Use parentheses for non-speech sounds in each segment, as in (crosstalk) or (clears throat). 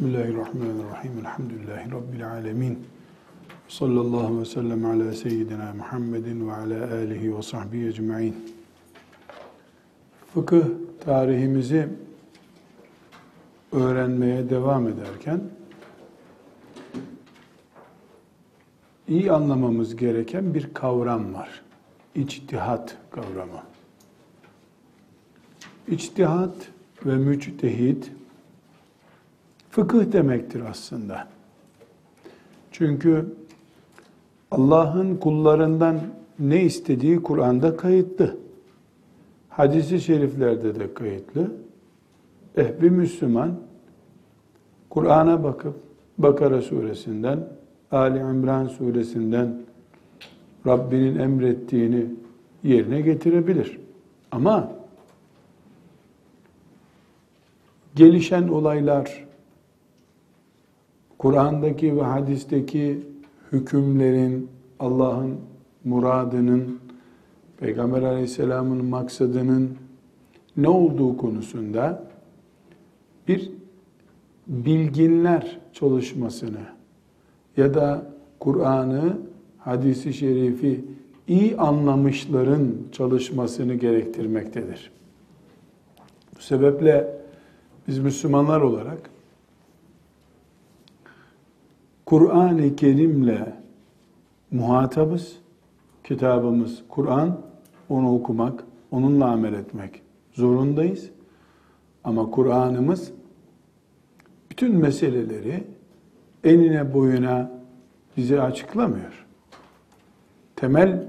Bismillahirrahmanirrahim. Elhamdülillahi Rabbil alemin. Sallallahu ve sellem ala seyyidina Muhammedin ve ala alihi ve sahbihi ecma'in. Fıkıh tarihimizi öğrenmeye devam ederken iyi anlamamız gereken bir kavram var. İçtihat kavramı. İçtihat ve müçtehit fıkıh demektir aslında. Çünkü Allah'ın kullarından ne istediği Kur'an'da kayıtlı. Hadisi şeriflerde de kayıtlı. Eh bir Müslüman Kur'an'a bakıp Bakara suresinden, Ali İmran suresinden Rabbinin emrettiğini yerine getirebilir. Ama gelişen olaylar, Kur'an'daki ve hadisteki hükümlerin, Allah'ın muradının, Peygamber aleyhisselamın maksadının ne olduğu konusunda bir bilginler çalışmasını ya da Kur'an'ı, hadisi şerifi iyi anlamışların çalışmasını gerektirmektedir. Bu sebeple biz Müslümanlar olarak Kur'an-ı Kerim'le muhatabız. Kitabımız Kur'an, onu okumak, onunla amel etmek zorundayız. Ama Kur'an'ımız bütün meseleleri enine boyuna bize açıklamıyor. Temel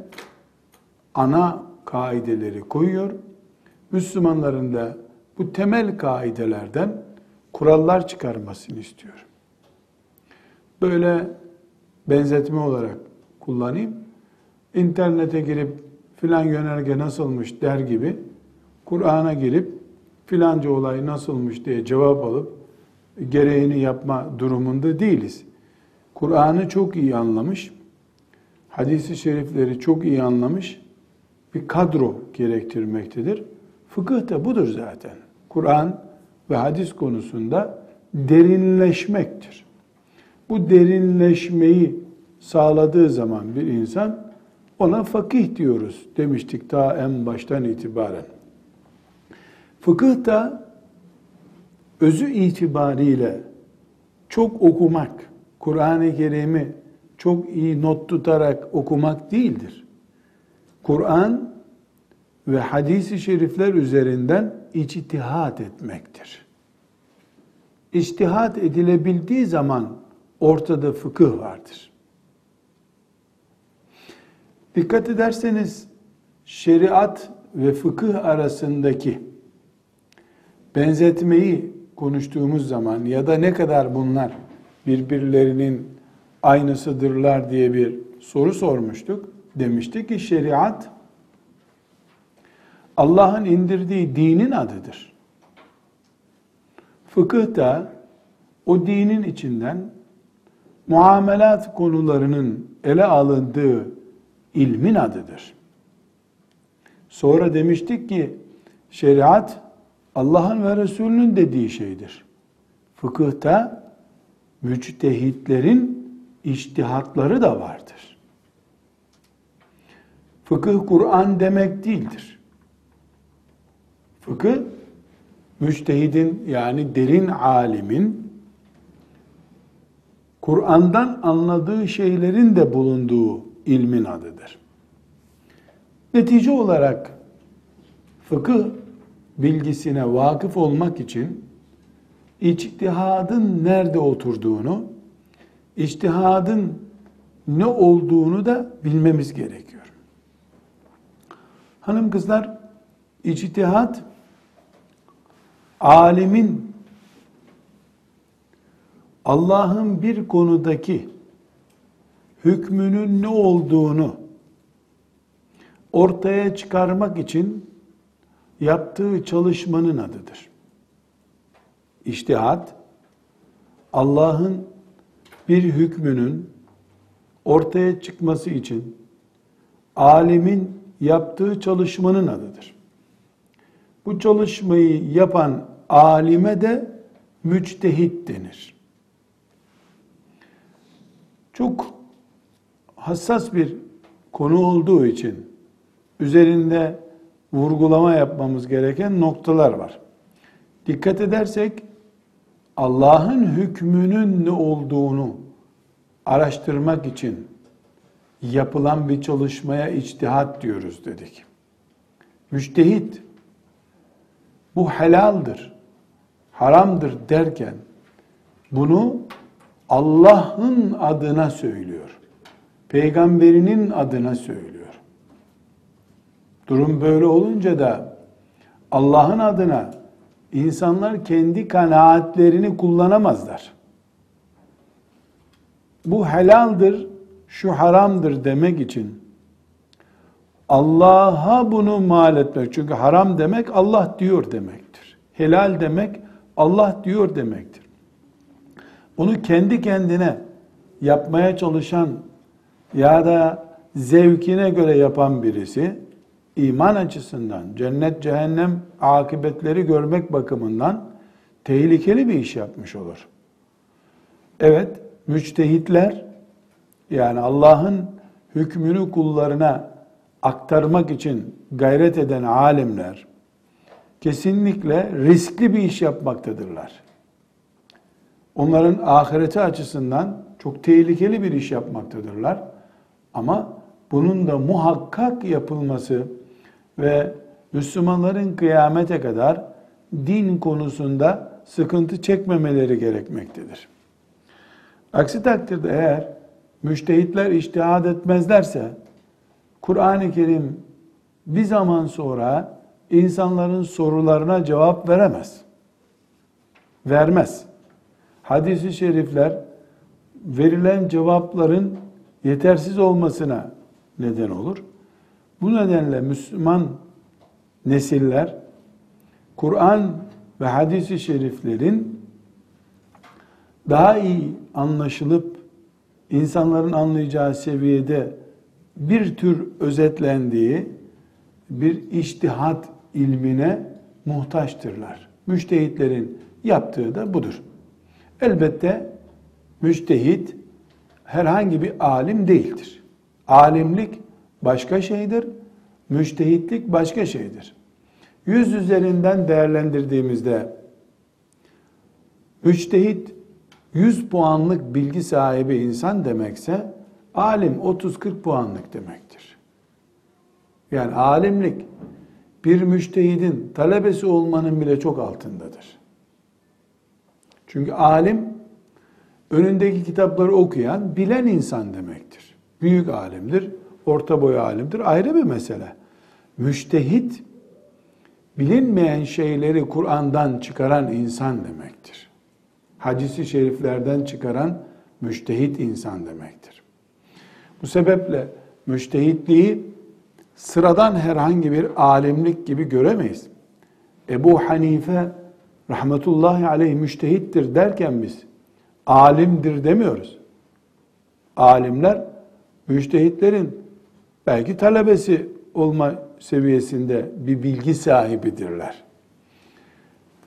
ana kaideleri koyuyor. Müslümanların da bu temel kaidelerden kurallar çıkarmasını istiyor. Böyle benzetme olarak kullanayım. İnternete girip filan yönerge nasılmış der gibi Kur'an'a girip filanca olay nasılmış diye cevap alıp gereğini yapma durumunda değiliz. Kur'an'ı çok iyi anlamış, hadisi şerifleri çok iyi anlamış bir kadro gerektirmektedir. Fıkıh da budur zaten. Kur'an ve hadis konusunda derinleşmektir. Bu derinleşmeyi sağladığı zaman bir insan ona fakih diyoruz demiştik daha en baştan itibaren. Fıkıh da özü itibariyle çok okumak, Kur'an-ı Kerim'i çok iyi not tutarak okumak değildir. Kur'an ve hadisi şerifler üzerinden içtihat etmektir. İçtihat edilebildiği zaman ortada fıkıh vardır. Dikkat ederseniz şeriat ve fıkıh arasındaki benzetmeyi konuştuğumuz zaman ya da ne kadar bunlar birbirlerinin aynısıdırlar diye bir soru sormuştuk. Demiştik ki şeriat Allah'ın indirdiği dinin adıdır. Fıkıh da o dinin içinden muamelat konularının ele alındığı ilmin adıdır. Sonra demiştik ki şeriat Allah'ın ve Resulünün dediği şeydir. Fıkıhta müçtehitlerin içtihatları da vardır. Fıkıh Kur'an demek değildir. Fıkıh müçtehidin yani derin alimin Kur'an'dan anladığı şeylerin de bulunduğu ilmin adıdır. Netice olarak fıkıh bilgisine vakıf olmak için içtihadın nerede oturduğunu, içtihadın ne olduğunu da bilmemiz gerekiyor. Hanım kızlar, içtihat alimin Allah'ın bir konudaki hükmünün ne olduğunu ortaya çıkarmak için yaptığı çalışmanın adıdır. İçtihat, Allah'ın bir hükmünün ortaya çıkması için alimin yaptığı çalışmanın adıdır. Bu çalışmayı yapan alime de müçtehit denir. Çok hassas bir konu olduğu için üzerinde vurgulama yapmamız gereken noktalar var. Dikkat edersek Allah'ın hükmünün ne olduğunu araştırmak için yapılan bir çalışmaya içtihat diyoruz dedik. Müştehit bu helaldir, haramdır derken bunu Allah'ın adına söylüyor. Peygamberinin adına söylüyor. Durum böyle olunca da Allah'ın adına insanlar kendi kanaatlerini kullanamazlar. Bu helaldir, şu haramdır demek için Allah'a bunu mal etmek. Çünkü haram demek Allah diyor demektir. Helal demek Allah diyor demektir. Bunu kendi kendine yapmaya çalışan ya da zevkine göre yapan birisi iman açısından, cennet cehennem akıbetleri görmek bakımından tehlikeli bir iş yapmış olur. Evet, müçtehitler yani Allah'ın hükmünü kullarına aktarmak için gayret eden alimler kesinlikle riskli bir iş yapmaktadırlar. Onların ahireti açısından çok tehlikeli bir iş yapmaktadırlar. Ama bunun da muhakkak yapılması ve Müslümanların kıyamete kadar din konusunda sıkıntı çekmemeleri gerekmektedir. Aksi takdirde eğer müştehitler iştihad etmezlerse Kur'an-ı Kerim bir zaman sonra insanların sorularına cevap veremez. Vermez. Hadis-i şerifler verilen cevapların yetersiz olmasına neden olur. Bu nedenle Müslüman nesiller Kur'an ve hadis-i şeriflerin daha iyi anlaşılıp insanların anlayacağı seviyede bir tür özetlendiği bir iştihat ilmine muhtaçtırlar. Müştehitlerin yaptığı da budur. Elbette müştehit herhangi bir alim değildir. Alimlik başka şeydir, müştehitlik başka şeydir. Yüz üzerinden değerlendirdiğimizde müştehit 100 puanlık bilgi sahibi insan demekse alim 30-40 puanlık demektir. Yani alimlik bir müştehidin talebesi olmanın bile çok altındadır. Çünkü alim önündeki kitapları okuyan, bilen insan demektir. Büyük alimdir, orta boy alimdir ayrı bir mesele. Müştehit bilinmeyen şeyleri Kur'an'dan çıkaran insan demektir. Hadisi şeriflerden çıkaran müştehit insan demektir. Bu sebeple müştehitliği sıradan herhangi bir alimlik gibi göremeyiz. Ebu Hanife rahmetullahi aleyh müştehittir derken biz alimdir demiyoruz. Alimler müştehitlerin belki talebesi olma seviyesinde bir bilgi sahibidirler.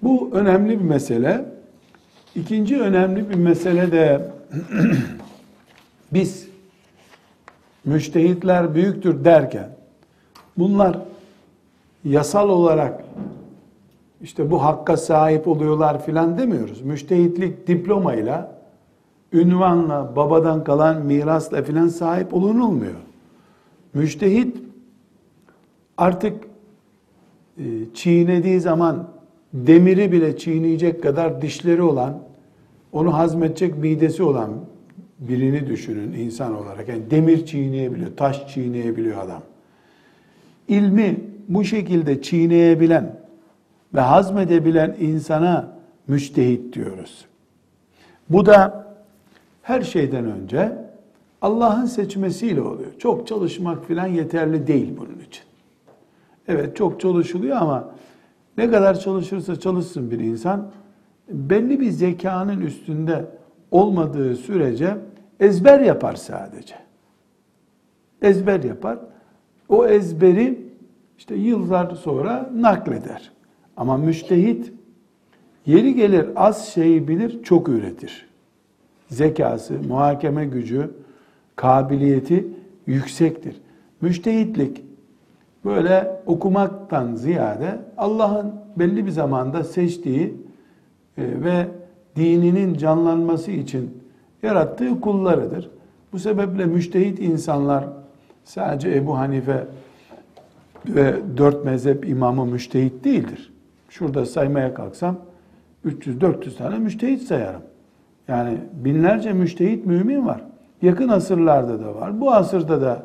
Bu önemli bir mesele. İkinci önemli bir mesele de (clears throat) biz müştehitler büyüktür derken bunlar yasal olarak işte bu hakka sahip oluyorlar filan demiyoruz. Müştehitlik diplomayla, ünvanla, babadan kalan mirasla filan sahip olunulmuyor. Müçtehit artık e, çiğnediği zaman demiri bile çiğneyecek kadar dişleri olan, onu hazmedecek midesi olan birini düşünün insan olarak. Yani demir çiğneyebiliyor, taş çiğneyebiliyor adam. İlmi bu şekilde çiğneyebilen ve hazmedebilen insana müçtehit diyoruz. Bu da her şeyden önce Allah'ın seçmesiyle oluyor. Çok çalışmak filan yeterli değil bunun için. Evet çok çalışılıyor ama ne kadar çalışırsa çalışsın bir insan belli bir zekanın üstünde olmadığı sürece ezber yapar sadece. Ezber yapar. O ezberi işte yıllar sonra nakleder. Ama müştehit yeri gelir az şeyi bilir, çok üretir. zekası, muhakeme gücü, kabiliyeti yüksektir. Müştehitlik böyle okumaktan ziyade Allah'ın belli bir zamanda seçtiği e, ve dininin canlanması için yarattığı kullarıdır. Bu sebeple müştehit insanlar sadece Ebu Hanife ve dört mezhep imamı müştehit değildir. Şurada saymaya kalksam 300-400 tane müştehit sayarım. Yani binlerce müştehit mümin var. Yakın asırlarda da var. Bu asırda da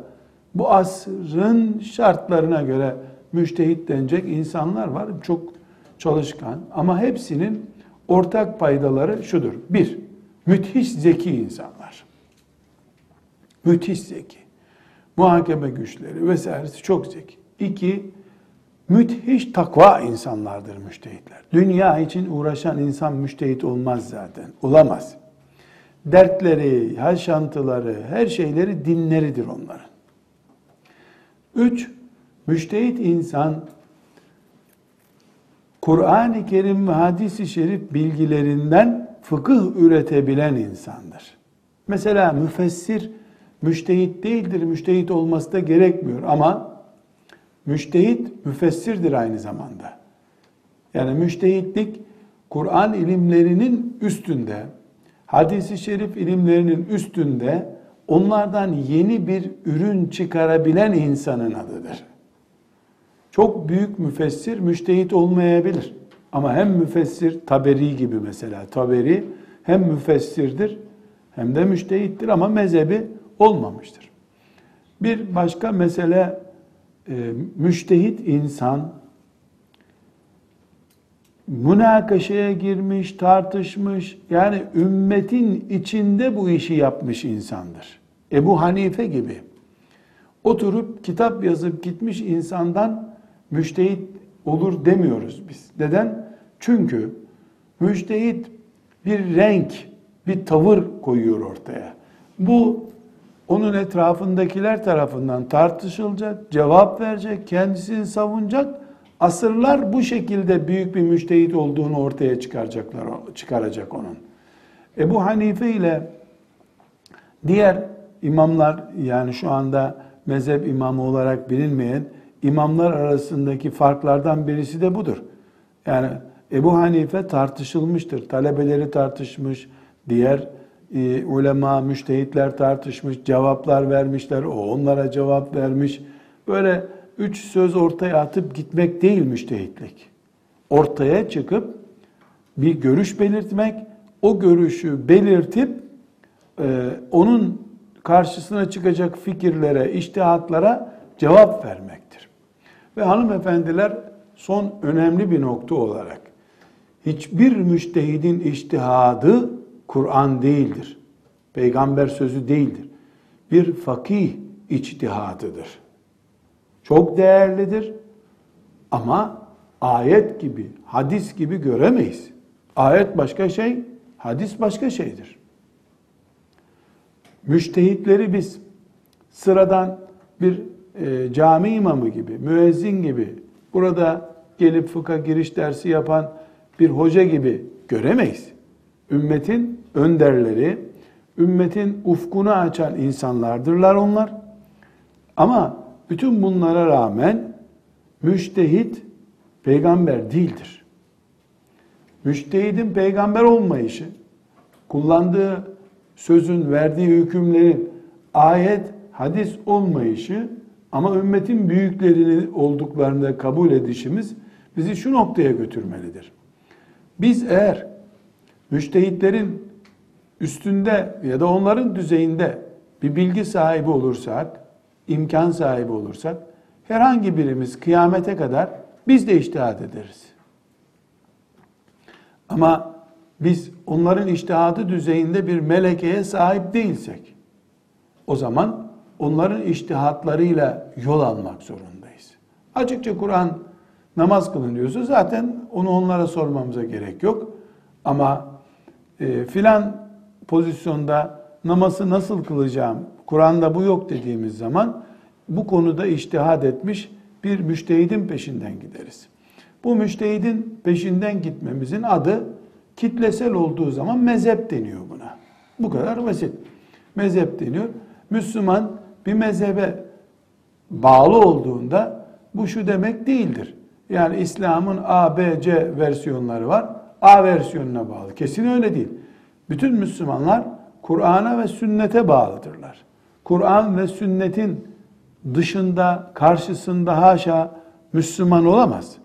bu asrın şartlarına göre müştehit denecek insanlar var. Çok çalışkan ama hepsinin ortak paydaları şudur. Bir, müthiş zeki insanlar. Müthiş zeki. Muhakeme güçleri vesairesi çok zeki. İki, müthiş takva insanlardır müştehitler. Dünya için uğraşan insan müştehit olmaz zaten. Olamaz. Dertleri, yaşantıları, her şeyleri dinleridir onların. Üç, müştehit insan Kur'an-ı Kerim ve hadis-i şerif bilgilerinden fıkıh üretebilen insandır. Mesela müfessir müştehit değildir, müştehit olması da gerekmiyor ama müştehit müfessirdir aynı zamanda. Yani müştehitlik Kur'an ilimlerinin üstünde, hadisi şerif ilimlerinin üstünde onlardan yeni bir ürün çıkarabilen insanın adıdır. Çok büyük müfessir müştehit olmayabilir. Ama hem müfessir Taberi gibi mesela Taberi hem müfessirdir hem de müştehittir ama mezhebi olmamıştır. Bir başka mesele müştehit insan münakaşaya girmiş, tartışmış, yani ümmetin içinde bu işi yapmış insandır. Ebu Hanife gibi oturup kitap yazıp gitmiş insandan müştehit olur demiyoruz biz. Neden? Çünkü müştehit bir renk, bir tavır koyuyor ortaya. Bu onun etrafındakiler tarafından tartışılacak, cevap verecek, kendisini savunacak. Asırlar bu şekilde büyük bir müştehit olduğunu ortaya çıkaracaklar, çıkaracak onun. Ebu Hanife ile diğer imamlar yani şu anda mezhep imamı olarak bilinmeyen imamlar arasındaki farklardan birisi de budur. Yani Ebu Hanife tartışılmıştır. Talebeleri tartışmış, diğer e, ulema, müştehitler tartışmış, cevaplar vermişler, o onlara cevap vermiş. Böyle üç söz ortaya atıp gitmek değil müştehitlik. Ortaya çıkıp bir görüş belirtmek, o görüşü belirtip e, onun karşısına çıkacak fikirlere, iştihatlara cevap vermektir. Ve hanımefendiler son önemli bir nokta olarak hiçbir müştehidin iştihadı Kur'an değildir. Peygamber sözü değildir. Bir fakih içtihadıdır. Çok değerlidir ama ayet gibi, hadis gibi göremeyiz. Ayet başka şey, hadis başka şeydir. Müştehitleri biz sıradan bir e, cami imamı gibi, müezzin gibi, burada gelip fıkha giriş dersi yapan bir hoca gibi göremeyiz. Ümmetin önderleri, ümmetin ufkunu açan insanlardırlar onlar. Ama bütün bunlara rağmen müştehit peygamber değildir. Müştehidin peygamber olmayışı, kullandığı sözün, verdiği hükümlerin ayet, hadis olmayışı ama ümmetin büyüklerini olduklarını kabul edişimiz bizi şu noktaya götürmelidir. Biz eğer müştehitlerin üstünde ya da onların düzeyinde bir bilgi sahibi olursak, imkan sahibi olursak, herhangi birimiz kıyamete kadar biz de iştihat ederiz. Ama biz onların iştihadı düzeyinde bir melekeye sahip değilsek, o zaman onların iştihatlarıyla yol almak zorundayız. Açıkça Kur'an namaz kılın diyorsa zaten onu onlara sormamıza gerek yok. Ama e, filan pozisyonda namazı nasıl kılacağım, Kur'an'da bu yok dediğimiz zaman bu konuda iştihad etmiş bir müştehidin peşinden gideriz. Bu müştehidin peşinden gitmemizin adı kitlesel olduğu zaman mezhep deniyor buna. Bu kadar basit. Mezhep deniyor. Müslüman bir mezhebe bağlı olduğunda bu şu demek değildir. Yani İslam'ın A, B, C versiyonları var. A versiyonuna bağlı. Kesin öyle değil. Bütün Müslümanlar Kur'an'a ve sünnete bağlıdırlar. Kur'an ve sünnetin dışında, karşısında haşa Müslüman olamaz.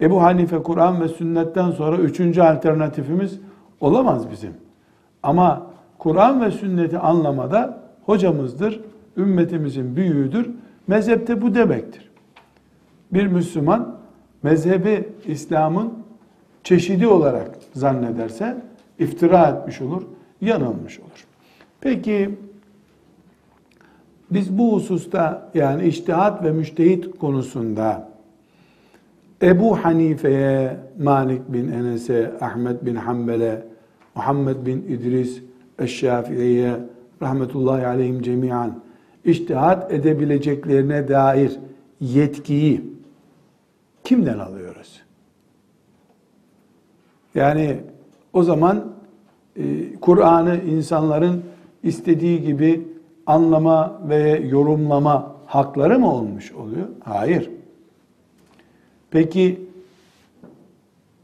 Ebu Hanife Kur'an ve sünnetten sonra üçüncü alternatifimiz olamaz bizim. Ama Kur'an ve sünneti anlamada hocamızdır, ümmetimizin büyüğüdür. Mezhepte bu demektir. Bir Müslüman mezhebi İslam'ın çeşidi olarak zannederse iftira etmiş olur, yanılmış olur. Peki biz bu hususta yani iştihat ve müştehit konusunda Ebu Hanife'ye, Malik bin Enes'e, Ahmet bin Hanbel'e, Muhammed bin İdris, Eşşafi'ye, rahmetullahi aleyhim cemiyan, iştihat edebileceklerine dair yetkiyi kimden alıyoruz? Yani o zaman e, Kur'an'ı insanların istediği gibi anlama ve yorumlama hakları mı olmuş oluyor? Hayır. Peki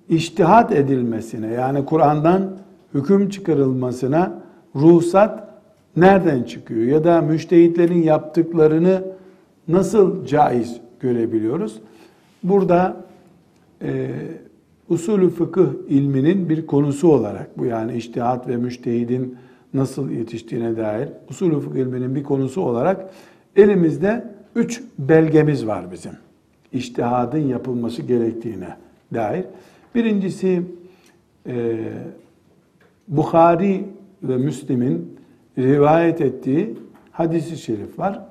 iştihat edilmesine yani Kur'an'dan hüküm çıkarılmasına ruhsat nereden çıkıyor? Ya da müştehitlerin yaptıklarını nasıl caiz görebiliyoruz? Burada e, usulü fıkıh ilminin bir konusu olarak bu yani iştihat ve müştehidin nasıl yetiştiğine dair usulü fıkıh ilminin bir konusu olarak elimizde üç belgemiz var bizim. İştihadın yapılması gerektiğine dair. Birincisi e, Bukhari ve Müslim'in rivayet ettiği hadisi şerif var.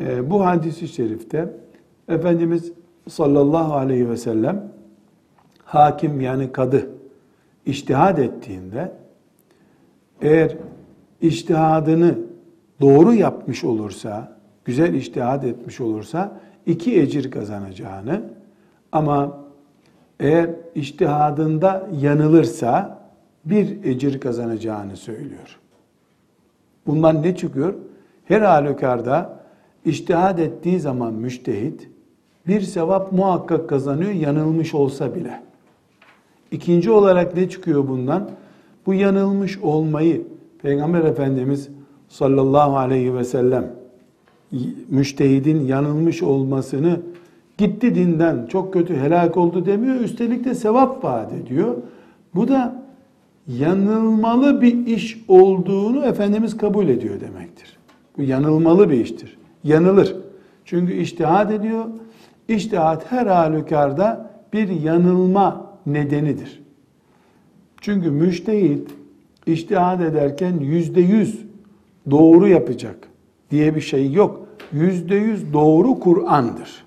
E, bu hadisi şerifte Efendimiz sallallahu aleyhi ve sellem hakim yani kadı iştihad ettiğinde eğer iştihadını doğru yapmış olursa, güzel iştihad etmiş olursa iki ecir kazanacağını ama eğer iştihadında yanılırsa bir ecir kazanacağını söylüyor. Bundan ne çıkıyor? Her halükarda iştihad ettiği zaman müştehit bir sevap muhakkak kazanıyor yanılmış olsa bile. İkinci olarak ne çıkıyor bundan? Bu yanılmış olmayı Peygamber Efendimiz sallallahu aleyhi ve sellem müştehidin yanılmış olmasını gitti dinden çok kötü helak oldu demiyor. Üstelik de sevap vaat ediyor. Bu da yanılmalı bir iş olduğunu Efendimiz kabul ediyor demektir. Bu yanılmalı bir iştir. Yanılır. Çünkü iştihad ediyor. İştihat her halükarda bir yanılma nedenidir. Çünkü müştehit iştihad ederken yüzde yüz doğru yapacak diye bir şey yok. Yüzde yüz doğru Kur'an'dır.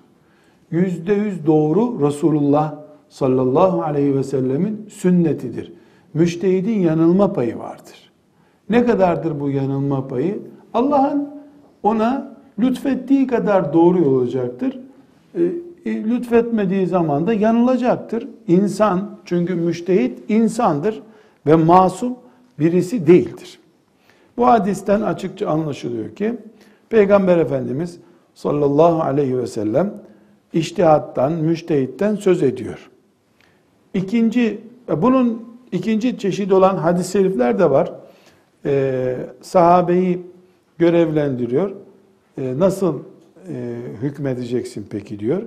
Yüzde yüz doğru Resulullah sallallahu aleyhi ve sellemin sünnetidir. Müştehidin yanılma payı vardır. Ne kadardır bu yanılma payı? Allah'ın ona lütfettiği kadar doğru olacaktır. E, lütfetmediği zaman da yanılacaktır. İnsan, çünkü müştehit insandır ve masum birisi değildir. Bu hadisten açıkça anlaşılıyor ki Peygamber Efendimiz sallallahu aleyhi ve sellem iştihattan, müştehitten söz ediyor. İkinci, e, bunun ikinci çeşit olan hadis-i şerifler de var. Ee, sahabeyi görevlendiriyor. Ee, nasıl e, hükmedeceksin peki diyor.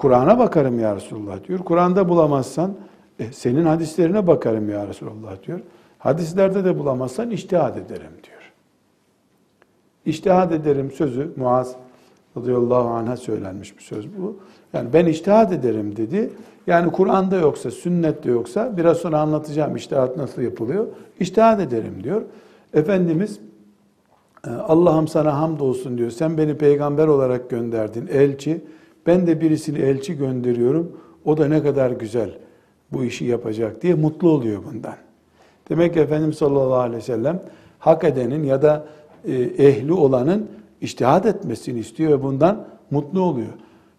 Kur'an'a bakarım ya Resulullah diyor. Kur'an'da bulamazsan e, senin hadislerine bakarım ya Resulullah diyor. Hadislerde de bulamazsan iştihad ederim diyor. İştihad ederim sözü Muaz radıyallahu anh'a söylenmiş bir söz bu. Yani ben iştihad ederim dedi. Yani Kur'an'da yoksa, sünnette yoksa biraz sonra anlatacağım iştihat nasıl yapılıyor. İştihad ederim diyor. Efendimiz e, Allah'ım sana hamdolsun diyor. Sen beni peygamber olarak gönderdin, elçi. Ben de birisini elçi gönderiyorum. O da ne kadar güzel bu işi yapacak diye mutlu oluyor bundan. Demek ki Efendimiz sallallahu aleyhi ve sellem hak edenin ya da e, ehli olanın iştihad etmesini istiyor ve bundan mutlu oluyor.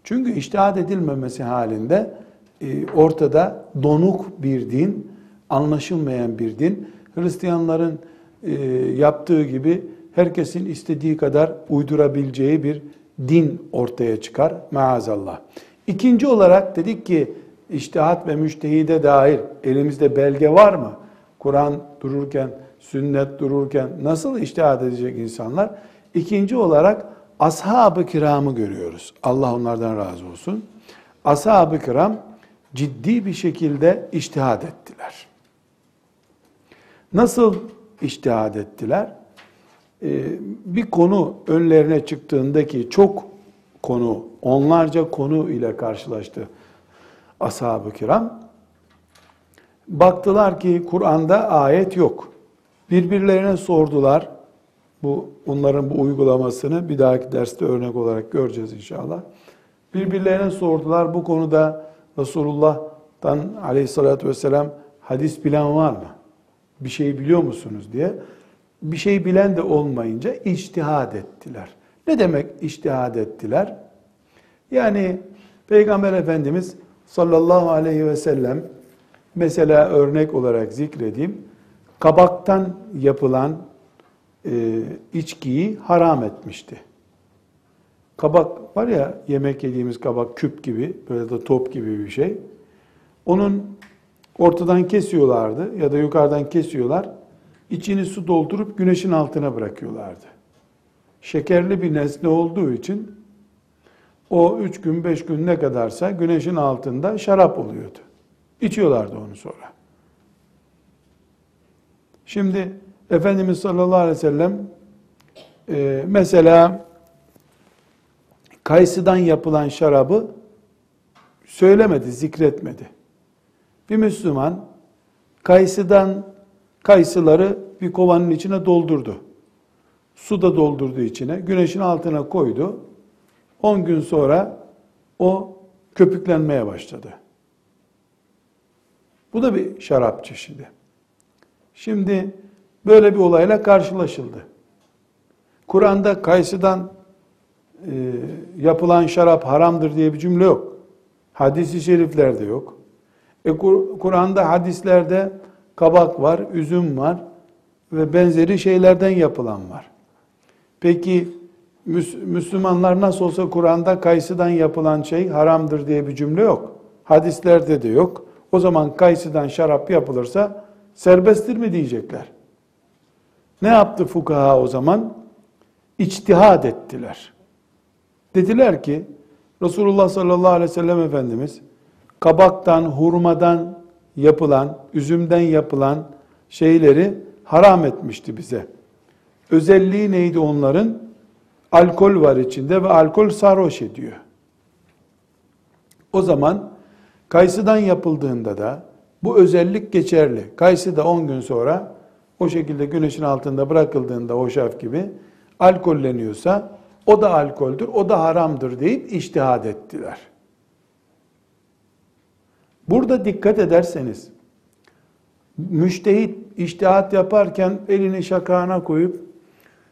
Çünkü iştihad edilmemesi halinde e, ortada donuk bir din, anlaşılmayan bir din Hristiyanların e, yaptığı gibi herkesin istediği kadar uydurabileceği bir din ortaya çıkar maazallah. İkinci olarak dedik ki iştihat ve müştehide dair elimizde belge var mı? Kur'an dururken, sünnet dururken nasıl iştihat edecek insanlar? İkinci olarak ashab-ı kiramı görüyoruz. Allah onlardan razı olsun. Ashab-ı kiram ciddi bir şekilde iştihad ettiler. Nasıl iştihad ettiler? Ee, bir konu önlerine çıktığındaki çok konu, onlarca konu ile karşılaştı ashab-ı kiram. Baktılar ki Kur'an'da ayet yok. Birbirlerine sordular. Bu onların bu uygulamasını bir dahaki derste örnek olarak göreceğiz inşallah. Birbirlerine sordular bu konuda Resulullah'tan aleyhissalatü vesselam hadis bilen var mı? Bir şey biliyor musunuz diye. Bir şey bilen de olmayınca içtihad ettiler. Ne demek içtihad ettiler? Yani Peygamber Efendimiz sallallahu aleyhi ve sellem mesela örnek olarak zikredeyim. Kabaktan yapılan e, içkiyi haram etmişti. Kabak var ya yemek yediğimiz kabak küp gibi böyle de top gibi bir şey. Onun ortadan kesiyorlardı ya da yukarıdan kesiyorlar. İçini su doldurup güneşin altına bırakıyorlardı. Şekerli bir nesne olduğu için o üç gün beş gün ne kadarsa güneşin altında şarap oluyordu. İçiyorlardı onu sonra. Şimdi Efendimiz sallallahu aleyhi ve sellem e, mesela kayısıdan yapılan şarabı söylemedi, zikretmedi. Bir Müslüman kayısıdan kayısıları bir kovanın içine doldurdu. Su da doldurdu içine, güneşin altına koydu. 10 gün sonra o köpüklenmeye başladı. Bu da bir şarap çeşidi. Şimdi böyle bir olayla karşılaşıldı. Kur'an'da kayısıdan e, yapılan şarap haramdır diye bir cümle yok. Hadis-i şeriflerde yok. E, Kur'an'da hadislerde kabak var, üzüm var ve benzeri şeylerden yapılan var. Peki Müslümanlar nasıl olsa Kur'an'da kayısıdan yapılan şey haramdır diye bir cümle yok. Hadislerde de yok. O zaman kayısıdan şarap yapılırsa serbesttir mi diyecekler. Ne yaptı fukaha o zaman? İçtihad ettiler. Dediler ki Resulullah sallallahu aleyhi ve sellem Efendimiz kabaktan, hurmadan yapılan, üzümden yapılan şeyleri haram etmişti bize. Özelliği neydi onların? Alkol var içinde ve alkol sarhoş ediyor. O zaman kayısıdan yapıldığında da bu özellik geçerli. Kayısı da 10 gün sonra o şekilde güneşin altında bırakıldığında o şaf gibi alkolleniyorsa o da alkoldür, o da haramdır deyip iştihad ettiler. Burada dikkat ederseniz müştehit iştihat yaparken elini şakağına koyup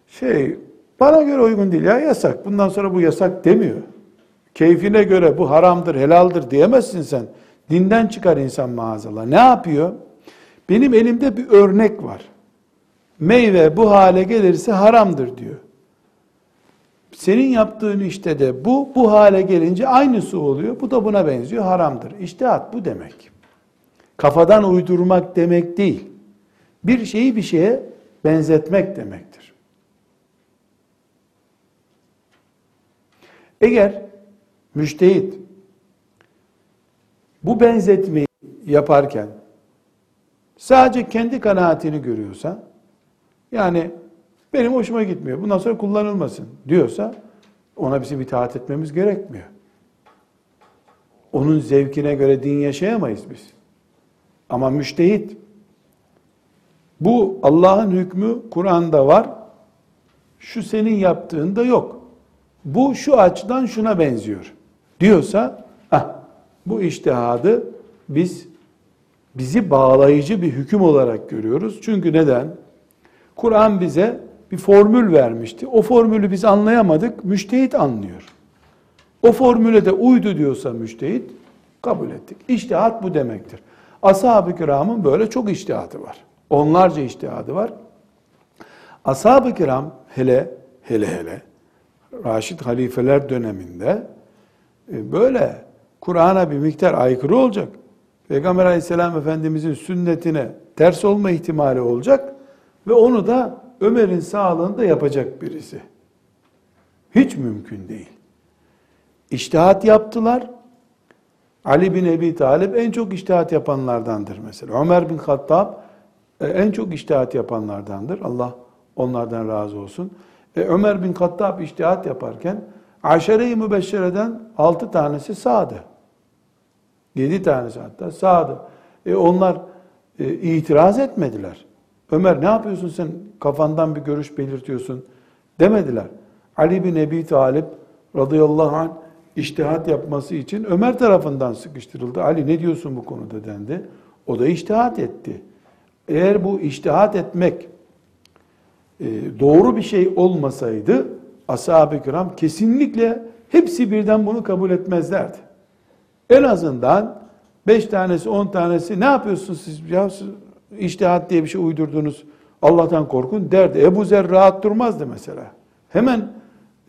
şey bana göre uygun değil ya yasak. Bundan sonra bu yasak demiyor. Keyfine göre bu haramdır, helaldir diyemezsin sen. Dinden çıkar insan maazallah. Ne yapıyor? Benim elimde bir örnek var. Meyve bu hale gelirse haramdır diyor. Senin yaptığın işte de bu, bu hale gelince aynısı oluyor. Bu da buna benziyor, haramdır. İştihat bu demek. Kafadan uydurmak demek değil. Bir şeyi bir şeye benzetmek demektir. Eğer müştehit bu benzetmeyi yaparken sadece kendi kanaatini görüyorsa yani benim hoşuma gitmiyor. Bundan sonra kullanılmasın diyorsa ona bizim itaat etmemiz gerekmiyor. Onun zevkine göre din yaşayamayız biz. Ama müştehit bu Allah'ın hükmü Kur'an'da var. Şu senin yaptığında yok. Bu şu açıdan şuna benziyor. Diyorsa ah, bu iştihadı biz bizi bağlayıcı bir hüküm olarak görüyoruz. Çünkü neden? Kur'an bize bir formül vermişti. O formülü biz anlayamadık, müştehit anlıyor. O formüle de uydu diyorsa müştehit, kabul ettik. İştihat bu demektir. Ashab-ı kiramın böyle çok iştihatı var. Onlarca iştihadı var. Ashab-ı kiram hele hele hele Raşid halifeler döneminde e, böyle Kur'an'a bir miktar aykırı olacak. Peygamber aleyhisselam efendimizin sünnetine ters olma ihtimali olacak ve onu da Ömer'in sağlığında yapacak birisi. Hiç mümkün değil. İştihat yaptılar. Ali bin Ebi Talib en çok iştihat yapanlardandır mesela. Ömer bin Hattab e, en çok iştihat yapanlardandır. Allah onlardan razı olsun. E, Ömer bin Hattab iştihat yaparken Aşere-i Mübeşşere'den altı tanesi sağdı. Yedi tanesi hatta sağdı. E, onlar e, itiraz etmediler. Ömer ne yapıyorsun sen kafandan bir görüş belirtiyorsun demediler. Ali bin Ebi Talip radıyallahu anh iştihat yapması için Ömer tarafından sıkıştırıldı. Ali ne diyorsun bu konuda dendi. O da iştihat etti. Eğer bu iştihat etmek e, doğru bir şey olmasaydı ashab-ı kiram kesinlikle hepsi birden bunu kabul etmezlerdi. En azından beş tanesi, on tanesi ne yapıyorsunuz siz? Ya iştihat diye bir şey uydurdunuz. Allah'tan korkun derdi. Ebu Zer rahat durmazdı mesela. Hemen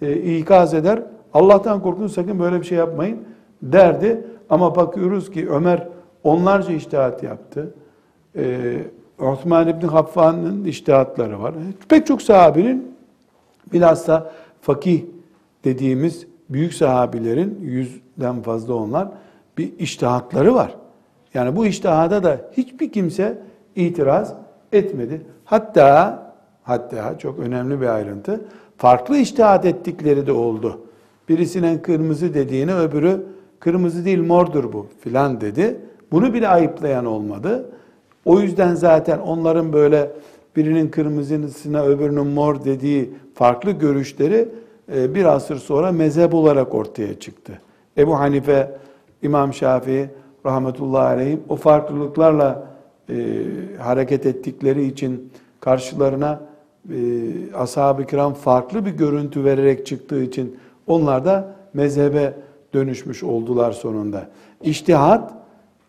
e, ikaz eder. Allah'tan korkun sakın böyle bir şey yapmayın derdi. Ama bakıyoruz ki Ömer onlarca iştihat yaptı. E, Osman İbni Haffan'ın iştihatları var. Pek çok sahabinin bilhassa fakih dediğimiz büyük sahabilerin yüzden fazla onlar bir iştihatları var. Yani bu iştihada da hiçbir kimse itiraz etmedi. Hatta hatta çok önemli bir ayrıntı farklı iştihat ettikleri de oldu. Birisinin kırmızı dediğini öbürü kırmızı değil mordur bu filan dedi. Bunu bile ayıplayan olmadı. O yüzden zaten onların böyle birinin kırmızısına öbürünün mor dediği farklı görüşleri e, bir asır sonra mezhep olarak ortaya çıktı. Ebu Hanife, İmam Şafii rahmetullahi aleyhim o farklılıklarla e, hareket ettikleri için karşılarına e, ashab-ı kiram farklı bir görüntü vererek çıktığı için onlar da mezhebe dönüşmüş oldular sonunda. İçtihat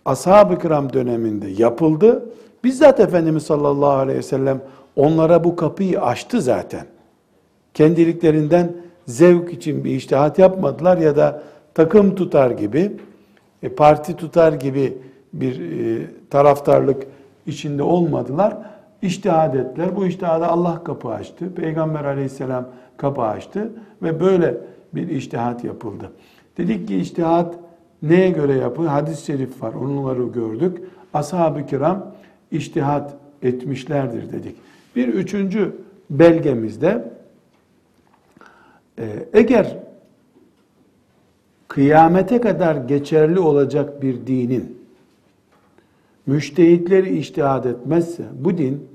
ashab-ı kiram döneminde yapıldı. Bizzat Efendimiz sallallahu aleyhi ve sellem onlara bu kapıyı açtı zaten. Kendiliklerinden zevk için bir iştihat yapmadılar ya da takım tutar gibi, e, parti tutar gibi bir e, taraftarlık içinde olmadılar. İçtihad ettiler. Bu iştihada Allah kapı açtı. Peygamber aleyhisselam kapı açtı ve böyle bir iştihat yapıldı. Dedik ki iştihat neye göre yapılır? Hadis-i şerif var. Onları gördük. Ashab-ı kiram iştihat etmişlerdir dedik. Bir üçüncü belgemizde e, eğer kıyamete kadar geçerli olacak bir dinin müştehitleri iştihad etmezse bu din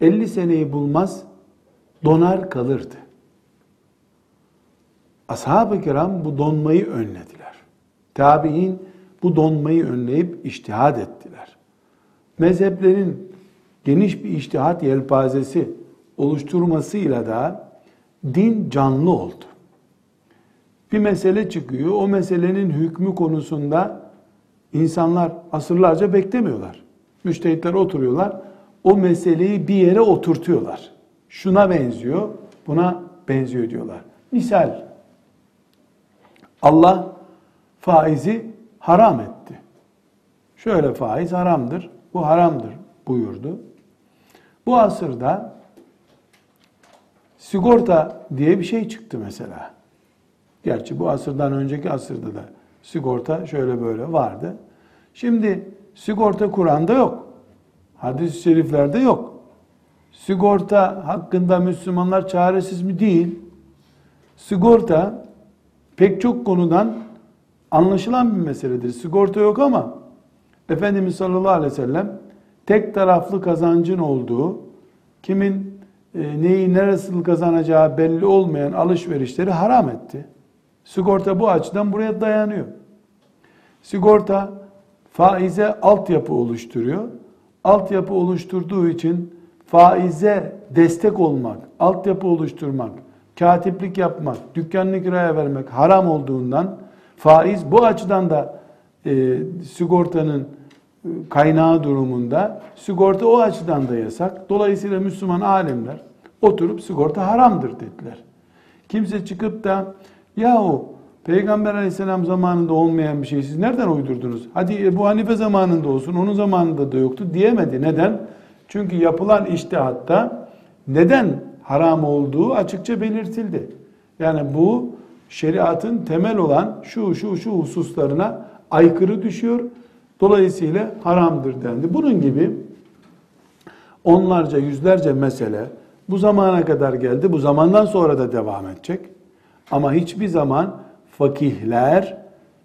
50 seneyi bulmaz donar kalırdı. Ashab-ı kiram bu donmayı önlediler. Tabi'in bu donmayı önleyip iştihad ettiler. Mezheplerin geniş bir iştihat yelpazesi oluşturmasıyla da din canlı oldu. Bir mesele çıkıyor, o meselenin hükmü konusunda İnsanlar asırlarca beklemiyorlar. Müştehitler oturuyorlar. O meseleyi bir yere oturtuyorlar. Şuna benziyor, buna benziyor diyorlar. Misal, Allah faizi haram etti. Şöyle faiz haramdır, bu haramdır buyurdu. Bu asırda sigorta diye bir şey çıktı mesela. Gerçi bu asırdan önceki asırda da sigorta şöyle böyle vardı. Şimdi sigorta Kur'an'da yok. Hadis-i şeriflerde yok. Sigorta hakkında Müslümanlar çaresiz mi? Değil. Sigorta pek çok konudan anlaşılan bir meseledir. Sigorta yok ama Efendimiz sallallahu aleyhi ve sellem tek taraflı kazancın olduğu, kimin e, neyi neresi kazanacağı belli olmayan alışverişleri haram etti. Sigorta bu açıdan buraya dayanıyor. Sigorta faize altyapı oluşturuyor. Altyapı oluşturduğu için faize destek olmak, altyapı oluşturmak, katiplik yapmak, dükkanını kiraya vermek haram olduğundan faiz bu açıdan da e, sigortanın kaynağı durumunda sigorta o açıdan da yasak. Dolayısıyla Müslüman alimler oturup sigorta haramdır dediler. Kimse çıkıp da yahu Peygamber aleyhisselam zamanında olmayan bir şey siz nereden uydurdunuz? Hadi Ebu Hanife zamanında olsun, onun zamanında da yoktu diyemedi. Neden? Çünkü yapılan iştihatta neden haram olduğu açıkça belirtildi. Yani bu şeriatın temel olan şu şu şu hususlarına aykırı düşüyor. Dolayısıyla haramdır dendi. Bunun gibi onlarca yüzlerce mesele bu zamana kadar geldi. Bu zamandan sonra da devam edecek. Ama hiçbir zaman fakihler,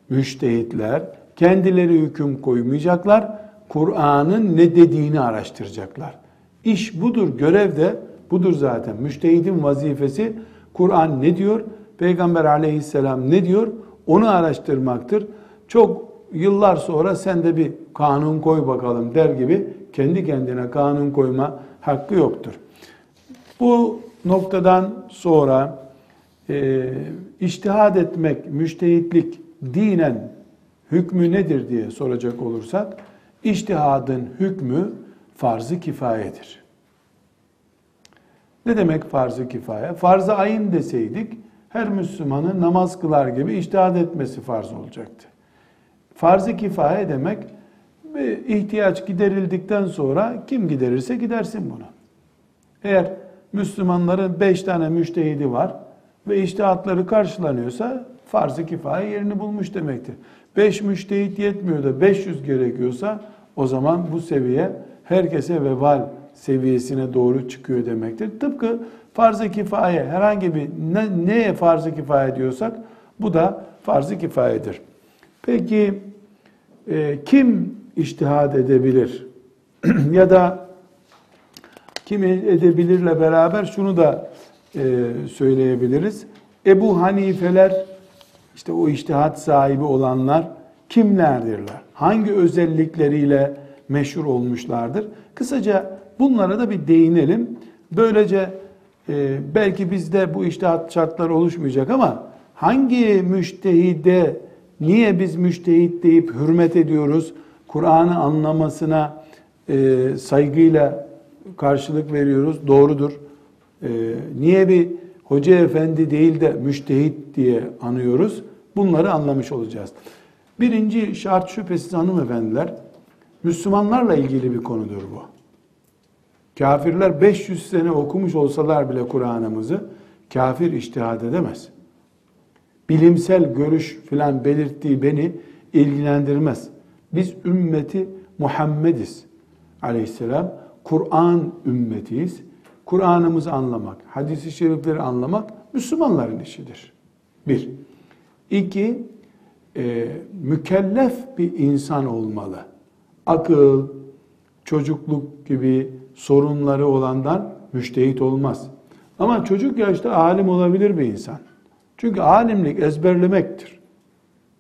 müştehitler kendileri hüküm koymayacaklar. Kur'an'ın ne dediğini araştıracaklar. İş budur, görev de budur zaten. Müştehidin vazifesi Kur'an ne diyor, Peygamber aleyhisselam ne diyor onu araştırmaktır. Çok yıllar sonra sen de bir kanun koy bakalım der gibi kendi kendine kanun koyma hakkı yoktur. Bu noktadan sonra e, iştihad etmek, müştehitlik dinen hükmü nedir diye soracak olursak, iştihadın hükmü farz-ı kifayedir. Ne demek farz-ı kifaye? Farz-ı ayın deseydik, her Müslümanın namaz kılar gibi iştihad etmesi farz olacaktı. Farz-ı kifaye demek, ihtiyaç giderildikten sonra kim giderirse gidersin bunu. Eğer Müslümanların beş tane müştehidi var, ve iştihatları karşılanıyorsa farz-ı kifaye yerini bulmuş demektir. 5 müştehit yetmiyor da 500 gerekiyorsa o zaman bu seviye herkese vebal seviyesine doğru çıkıyor demektir. Tıpkı farz-ı kifaye herhangi bir ne, neye farz-ı kifaye diyorsak bu da farz-ı kifayedir. Peki e, kim iştihad edebilir? (clears throat) ya da kim edebilirle beraber şunu da söyleyebiliriz. Ebu Hanifeler, işte o iştihat sahibi olanlar kimlerdirler? Hangi özellikleriyle meşhur olmuşlardır? Kısaca bunlara da bir değinelim. Böylece e, belki bizde bu iştihat şartları oluşmayacak ama hangi müştehide niye biz müştehit deyip hürmet ediyoruz? Kur'an'ı anlamasına e, saygıyla karşılık veriyoruz. Doğrudur. Ee, niye bir hoca efendi değil de müştehit diye anıyoruz? Bunları anlamış olacağız. Birinci şart şüphesiz hanımefendiler, Müslümanlarla ilgili bir konudur bu. Kafirler 500 sene okumuş olsalar bile Kur'an'ımızı kafir iştihad edemez. Bilimsel görüş filan belirttiği beni ilgilendirmez. Biz ümmeti Muhammediz aleyhisselam. Kur'an ümmetiyiz. Kur'an'ımızı anlamak, hadisi şerifleri anlamak Müslümanların işidir. Bir. İki, e, mükellef bir insan olmalı. Akıl, çocukluk gibi sorunları olandan müştehit olmaz. Ama çocuk yaşta alim olabilir bir insan. Çünkü alimlik ezberlemektir.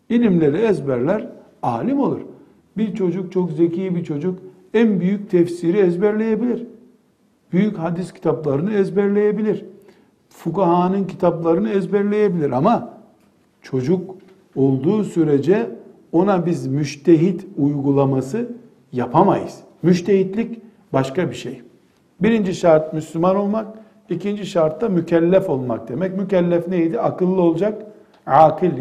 İlimleri ezberler, alim olur. Bir çocuk çok zeki bir çocuk en büyük tefsiri ezberleyebilir büyük hadis kitaplarını ezberleyebilir. Fukahanın kitaplarını ezberleyebilir ama çocuk olduğu sürece ona biz müştehit uygulaması yapamayız. Müştehitlik başka bir şey. Birinci şart Müslüman olmak, ikinci şart da mükellef olmak demek. Mükellef neydi? Akıllı olacak, akıl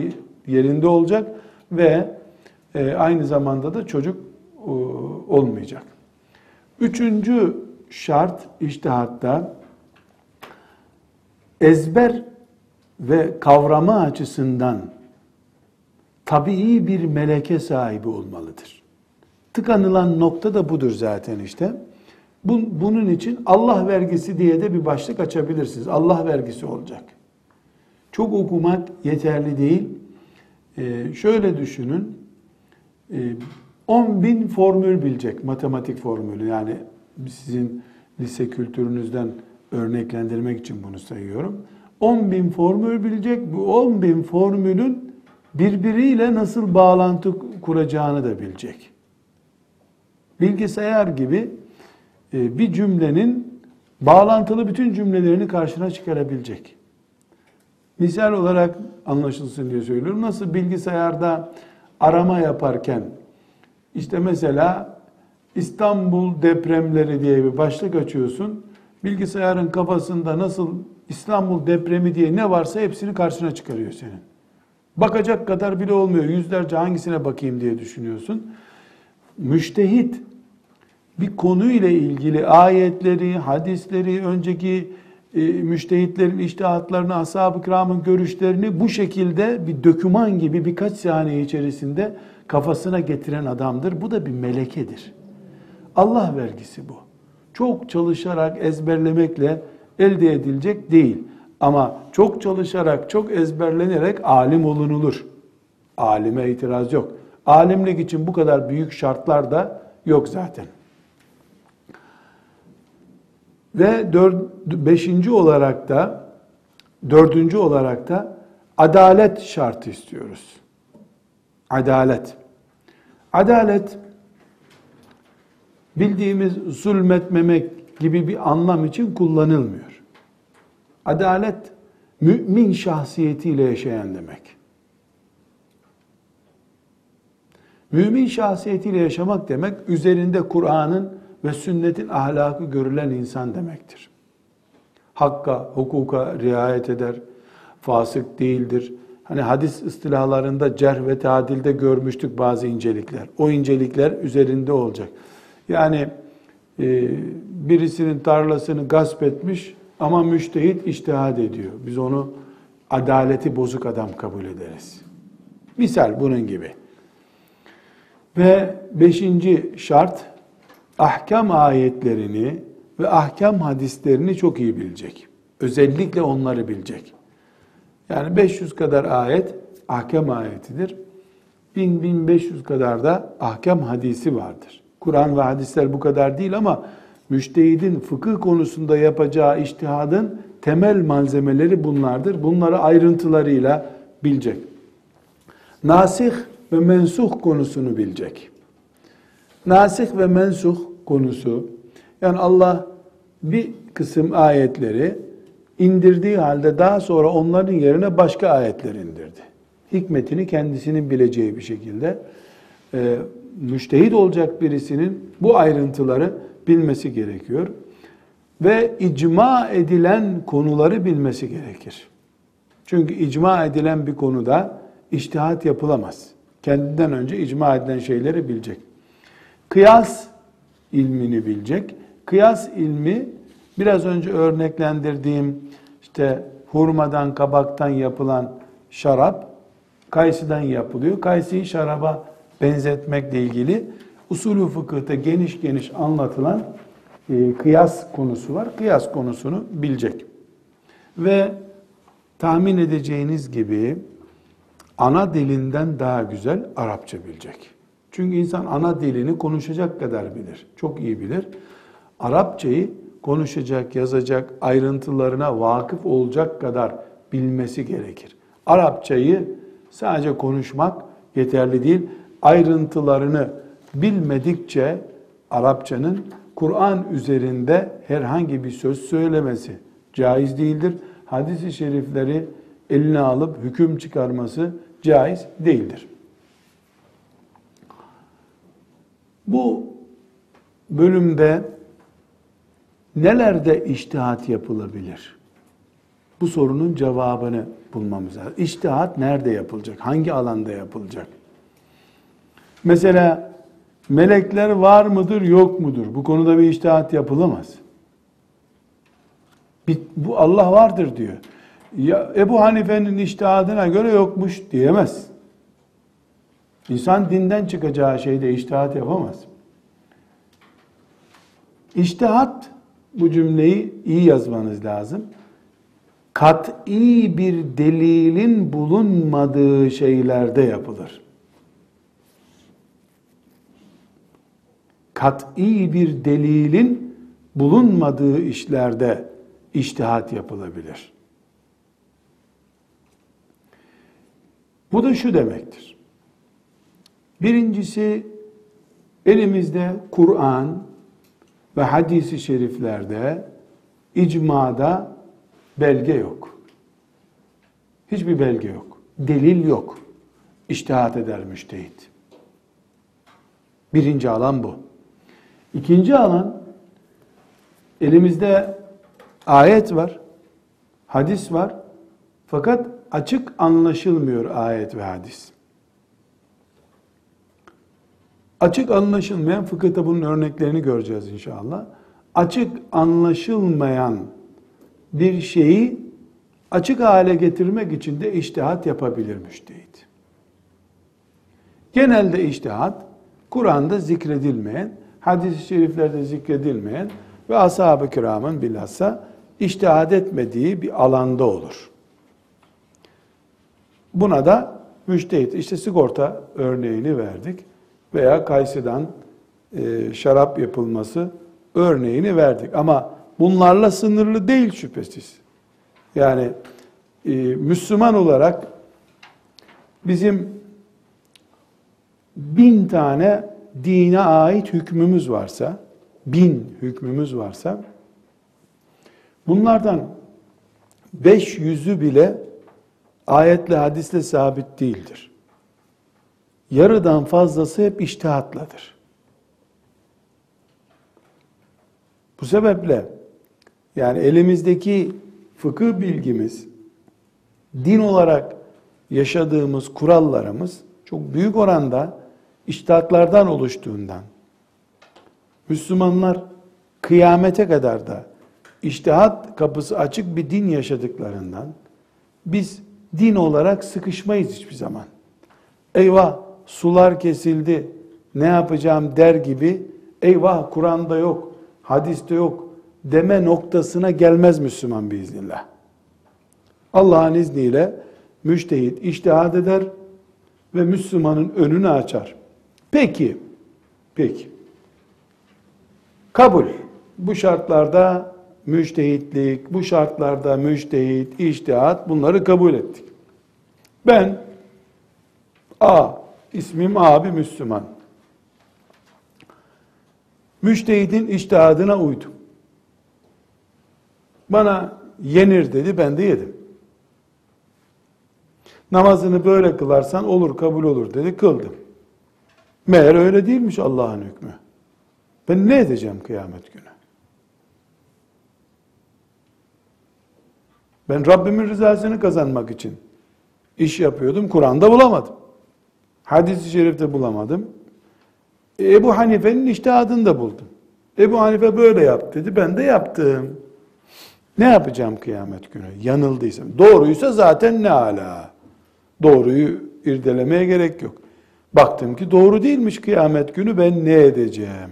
yerinde olacak ve e, aynı zamanda da çocuk e, olmayacak. Üçüncü şart iştihatta ezber ve kavrama açısından tabii bir meleke sahibi olmalıdır. Tıkanılan nokta da budur zaten işte. Bunun için Allah vergisi diye de bir başlık açabilirsiniz. Allah vergisi olacak. Çok okumak yeterli değil. Ee, şöyle düşünün. Ee, 10 bin formül bilecek, matematik formülü. Yani sizin lise kültürünüzden örneklendirmek için bunu sayıyorum. 10 bin formül bilecek. Bu 10 bin formülün birbiriyle nasıl bağlantı kuracağını da bilecek. Bilgisayar gibi e, bir cümlenin bağlantılı bütün cümlelerini karşına çıkarabilecek. Misal olarak anlaşılsın diye söylüyorum. Nasıl bilgisayarda arama yaparken İşte mesela İstanbul depremleri diye bir başlık açıyorsun. Bilgisayarın kafasında nasıl İstanbul depremi diye ne varsa hepsini karşına çıkarıyor senin. Bakacak kadar bile olmuyor. Yüzlerce hangisine bakayım diye düşünüyorsun. Müştehit bir konuyla ilgili ayetleri, hadisleri, önceki e, müştehitlerin iştihatlarını, ashab-ı kiramın görüşlerini bu şekilde bir döküman gibi birkaç saniye içerisinde kafasına getiren adamdır. Bu da bir melekedir. Allah vergisi bu. Çok çalışarak ezberlemekle elde edilecek değil. Ama çok çalışarak, çok ezberlenerek alim olunulur. Alime itiraz yok. Alimlik için bu kadar büyük şartlar da yok zaten. Ve dört, beşinci olarak da, dördüncü olarak da adalet şartı istiyoruz. Adalet. Adalet, bildiğimiz zulmetmemek gibi bir anlam için kullanılmıyor. Adalet, mümin şahsiyetiyle yaşayan demek. Mümin şahsiyetiyle yaşamak demek, üzerinde Kur'an'ın ve sünnetin ahlakı görülen insan demektir. Hakka, hukuka riayet eder, fasık değildir. Hani hadis istilahlarında cerh ve tadilde görmüştük bazı incelikler. O incelikler üzerinde olacak. Yani e, birisinin tarlasını gasp etmiş ama müştehit iştihad ediyor. Biz onu adaleti bozuk adam kabul ederiz. Misal bunun gibi. Ve beşinci şart ahkam ayetlerini ve ahkam hadislerini çok iyi bilecek. Özellikle onları bilecek. Yani 500 kadar ayet ahkam ayetidir. 1000-1500 kadar da ahkam hadisi vardır. Kur'an ve hadisler bu kadar değil ama müştehidin fıkıh konusunda yapacağı iştihadın temel malzemeleri bunlardır. Bunları ayrıntılarıyla bilecek. Nasih ve mensuh konusunu bilecek. Nasih ve mensuh konusu, yani Allah bir kısım ayetleri indirdiği halde daha sonra onların yerine başka ayetler indirdi. Hikmetini kendisinin bileceği bir şekilde müştehit olacak birisinin bu ayrıntıları bilmesi gerekiyor. Ve icma edilen konuları bilmesi gerekir. Çünkü icma edilen bir konuda iştihat yapılamaz. Kendinden önce icma edilen şeyleri bilecek. Kıyas ilmini bilecek. Kıyas ilmi biraz önce örneklendirdiğim işte hurmadan, kabaktan yapılan şarap kayısıdan yapılıyor. Kayısıyı şaraba benzetmekle ilgili usulü fıkıhta geniş geniş anlatılan e, kıyas konusu var. Kıyas konusunu bilecek. Ve tahmin edeceğiniz gibi ana dilinden daha güzel Arapça bilecek. Çünkü insan ana dilini konuşacak kadar bilir. Çok iyi bilir. Arapçayı konuşacak, yazacak, ayrıntılarına vakıf olacak kadar bilmesi gerekir. Arapçayı sadece konuşmak yeterli değil. Ayrıntılarını bilmedikçe Arapçanın Kur'an üzerinde herhangi bir söz söylemesi caiz değildir. Hadis-i şerifleri eline alıp hüküm çıkarması caiz değildir. Bu bölümde nelerde iştihat yapılabilir? Bu sorunun cevabını bulmamız lazım. İştihat nerede yapılacak? Hangi alanda yapılacak? Mesela melekler var mıdır, yok mudur? Bu konuda bir iştihat yapılamaz. Bu Allah vardır diyor. Ya Ebu Hanife'nin iştihadına göre yokmuş diyemez. İnsan dinden çıkacağı şeyde iştihat yapamaz. İştihat bu cümleyi iyi yazmanız lazım. Kat'i bir delilin bulunmadığı şeylerde yapılır. Kat'i bir delilin bulunmadığı işlerde iştihat yapılabilir. Bu da şu demektir. Birincisi elimizde Kur'an ve hadisi şeriflerde icmada belge yok. Hiçbir belge yok. Delil yok. İştihat eder müştehit. Birinci alan bu. İkinci alan elimizde ayet var, hadis var. Fakat açık anlaşılmıyor ayet ve hadis. Açık anlaşılmayan fıkıhta bunun örneklerini göreceğiz inşallah. Açık anlaşılmayan bir şeyi açık hale getirmek için de iştihat yapabilir müştehit. Genelde iştihat Kur'an'da zikredilmeyen, hadis-i şeriflerde zikredilmeyen ve ashab-ı kiramın bilhassa iştihad etmediği bir alanda olur. Buna da müştehit, işte sigorta örneğini verdik veya kayısıdan e, şarap yapılması örneğini verdik. Ama bunlarla sınırlı değil şüphesiz. Yani e, Müslüman olarak bizim bin tane dine ait hükmümüz varsa, bin hükmümüz varsa, bunlardan 500'ü bile ayetle hadisle sabit değildir. Yarıdan fazlası hep iştihatladır. Bu sebeple yani elimizdeki fıkıh bilgimiz, din olarak yaşadığımız kurallarımız çok büyük oranda iştahatlardan oluştuğundan, Müslümanlar kıyamete kadar da iştihat kapısı açık bir din yaşadıklarından, biz din olarak sıkışmayız hiçbir zaman. Eyvah sular kesildi, ne yapacağım der gibi, eyvah Kur'an'da yok, hadiste yok deme noktasına gelmez Müslüman biiznillah. Allah'ın izniyle müştehit iştihad eder ve Müslümanın önünü açar. Peki, peki. Kabul. Bu şartlarda müştehitlik, bu şartlarda müştehit, iştihat bunları kabul ettik. Ben A, ismim abi Müslüman. Müştehidin iştihadına uydum. Bana yenir dedi, ben de yedim. Namazını böyle kılarsan olur, kabul olur dedi, kıldım. Meğer öyle değilmiş Allah'ın hükmü. Ben ne edeceğim kıyamet günü? Ben Rabbimin rızasını kazanmak için iş yapıyordum. Kur'an'da bulamadım. Hadis-i şerifte bulamadım. Ebu Hanife'nin iştihadını da buldum. Ebu Hanife böyle yap dedi. Ben de yaptım. Ne yapacağım kıyamet günü? Yanıldıysam. Doğruysa zaten ne ala. Doğruyu irdelemeye gerek yok. Baktım ki doğru değilmiş kıyamet günü ben ne edeceğim?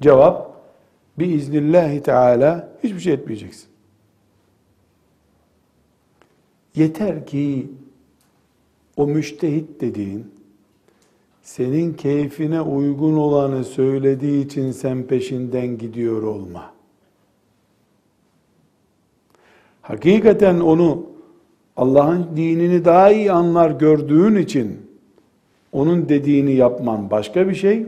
Cevap biiznillahi teala hiçbir şey etmeyeceksin. Yeter ki o müştehit dediğin senin keyfine uygun olanı söylediği için sen peşinden gidiyor olma. Hakikaten onu Allah'ın dinini daha iyi anlar gördüğün için onun dediğini yapman başka bir şey.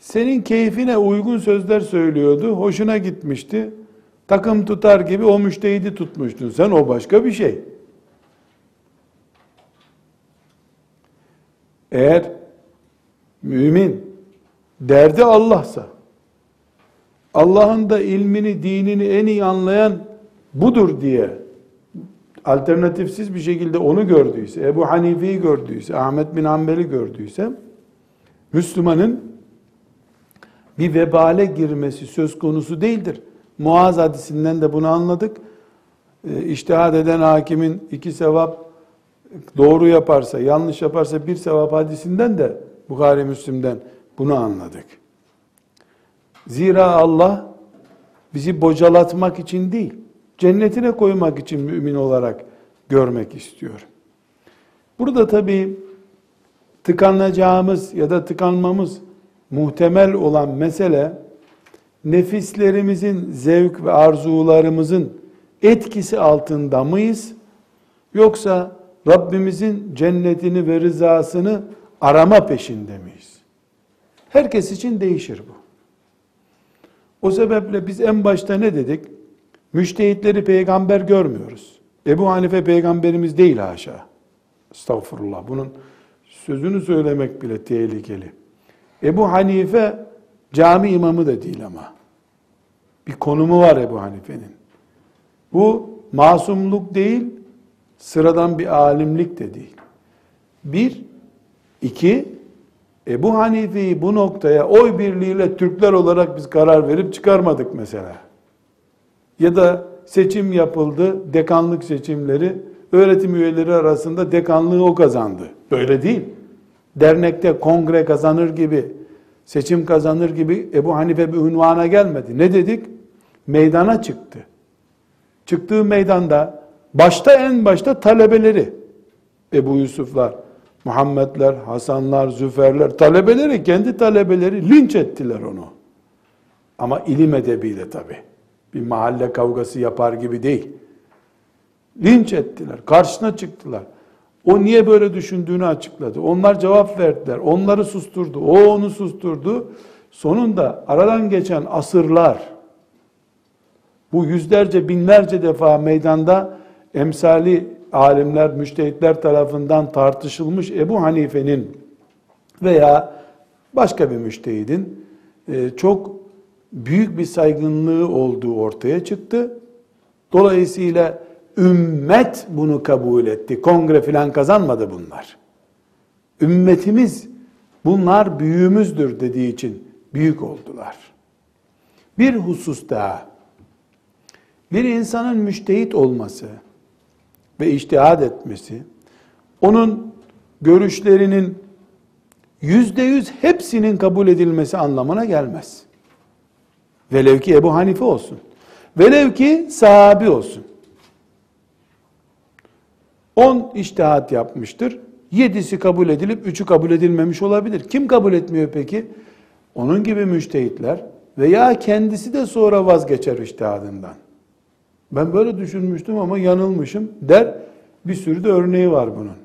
Senin keyfine uygun sözler söylüyordu, hoşuna gitmişti. Takım tutar gibi o müştehidi tutmuştun. Sen o başka bir şey. Eğer mümin derdi Allah'sa, Allah'ın da ilmini, dinini en iyi anlayan budur diye alternatifsiz bir şekilde onu gördüyse, Ebu Hanife'yi gördüyse, Ahmet bin Hanbel'i gördüyse, Müslümanın bir vebale girmesi söz konusu değildir. Muaz hadisinden de bunu anladık. E, iştihad eden hakimin iki sevap doğru yaparsa, yanlış yaparsa bir sevap hadisinden de Bukhari Müslim'den bunu anladık. Zira Allah bizi bocalatmak için değil, cennetine koymak için mümin olarak görmek istiyor. Burada tabii tıkanacağımız ya da tıkanmamız muhtemel olan mesele nefislerimizin zevk ve arzularımızın etkisi altında mıyız? Yoksa Rabbimizin cennetini ve rızasını arama peşinde miyiz? Herkes için değişir bu. O sebeple biz en başta ne dedik? Müştehitleri peygamber görmüyoruz. Ebu Hanife peygamberimiz değil haşa. Estağfurullah. Bunun sözünü söylemek bile tehlikeli. Ebu Hanife cami imamı da değil ama. Bir konumu var Ebu Hanife'nin. Bu masumluk değil, sıradan bir alimlik de değil. Bir, iki, Ebu Hanife'yi bu noktaya oy birliğiyle Türkler olarak biz karar verip çıkarmadık mesela. Ya da seçim yapıldı, dekanlık seçimleri, öğretim üyeleri arasında dekanlığı o kazandı. Böyle değil. Dernekte kongre kazanır gibi, seçim kazanır gibi Ebu Hanife bir ünvana gelmedi. Ne dedik? Meydana çıktı. Çıktığı meydanda başta en başta talebeleri, Ebu Yusuflar, Muhammedler, Hasanlar, Züferler, talebeleri, kendi talebeleri linç ettiler onu. Ama ilim edebiyle tabi. Bir mahalle kavgası yapar gibi değil. Linç ettiler, karşısına çıktılar. O niye böyle düşündüğünü açıkladı. Onlar cevap verdiler, onları susturdu, o onu susturdu. Sonunda aradan geçen asırlar, bu yüzlerce, binlerce defa meydanda emsali alimler, müştehitler tarafından tartışılmış Ebu Hanife'nin veya başka bir müştehidin e, çok büyük bir saygınlığı olduğu ortaya çıktı. Dolayısıyla ümmet bunu kabul etti. Kongre filan kazanmadı bunlar. Ümmetimiz bunlar büyüğümüzdür dediği için büyük oldular. Bir husus daha. Bir insanın müştehit olması, ve iştihad etmesi, onun görüşlerinin yüzde yüz hepsinin kabul edilmesi anlamına gelmez. Velev ki Ebu Hanife olsun. Velev ki sahabi olsun. On iştihat yapmıştır. Yedisi kabul edilip üçü kabul edilmemiş olabilir. Kim kabul etmiyor peki? Onun gibi müştehitler veya kendisi de sonra vazgeçer iştihadından. Ben böyle düşünmüştüm ama yanılmışım der. Bir sürü de örneği var bunun.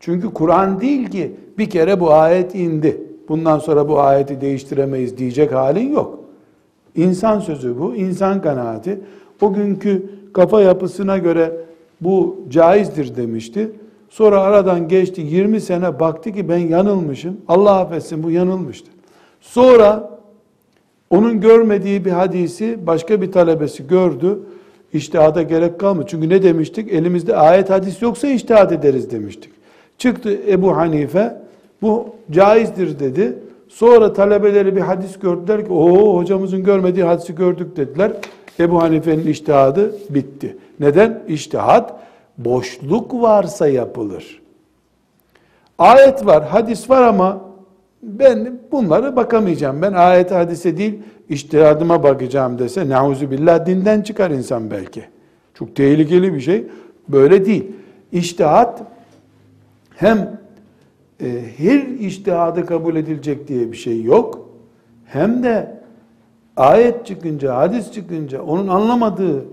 Çünkü Kur'an değil ki bir kere bu ayet indi. Bundan sonra bu ayeti değiştiremeyiz diyecek halin yok. İnsan sözü bu, insan kanaati. O günkü kafa yapısına göre bu caizdir demişti. Sonra aradan geçti 20 sene baktı ki ben yanılmışım. Allah affetsin bu yanılmıştı. Sonra onun görmediği bir hadisi başka bir talebesi gördü. İçtihada gerek kalmıyor. Çünkü ne demiştik? Elimizde ayet hadis yoksa içtihat ederiz demiştik. Çıktı Ebu Hanife, bu caizdir dedi. Sonra talebeleri bir hadis gördüler ki, o hocamızın görmediği hadisi gördük dediler. Ebu Hanife'nin iştihadı bitti. Neden? İçtihat boşluk varsa yapılır. Ayet var, hadis var ama ben bunları bakamayacağım. Ben ayet hadise değil, iştihadıma bakacağım dese nauzu billah dinden çıkar insan belki. Çok tehlikeli bir şey. Böyle değil. İştihat hem e, her iştihadı kabul edilecek diye bir şey yok. Hem de ayet çıkınca, hadis çıkınca onun anlamadığı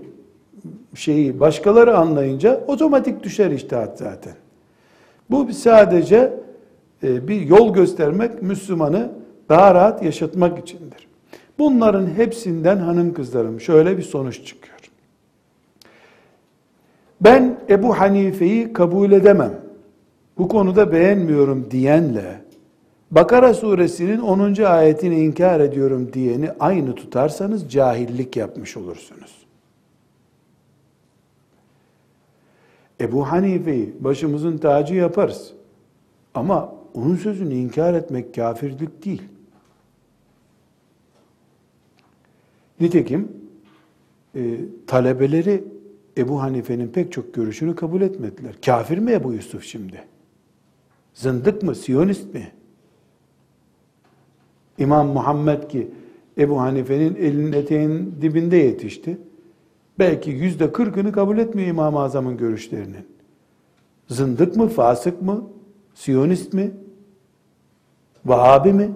şeyi başkaları anlayınca otomatik düşer iştihat zaten. Bu sadece e, bir yol göstermek, Müslümanı daha rahat yaşatmak içindir. Bunların hepsinden hanım kızlarım şöyle bir sonuç çıkıyor. Ben Ebu Hanife'yi kabul edemem. Bu konuda beğenmiyorum diyenle Bakara suresinin 10. ayetini inkar ediyorum diyeni aynı tutarsanız cahillik yapmış olursunuz. Ebu Hanife'yi başımızın tacı yaparız. Ama onun sözünü inkar etmek kafirlik değil. Nitekim e, talebeleri Ebu Hanife'nin pek çok görüşünü kabul etmediler. Kafir mi Ebu Yusuf şimdi? Zındık mı? Siyonist mi? İmam Muhammed ki Ebu Hanife'nin elinin eteğinin dibinde yetişti. Belki yüzde kırkını kabul etmiyor İmam-ı Azam'ın görüşlerinin. Zındık mı? Fasık mı? Siyonist mi? Vahabi mi?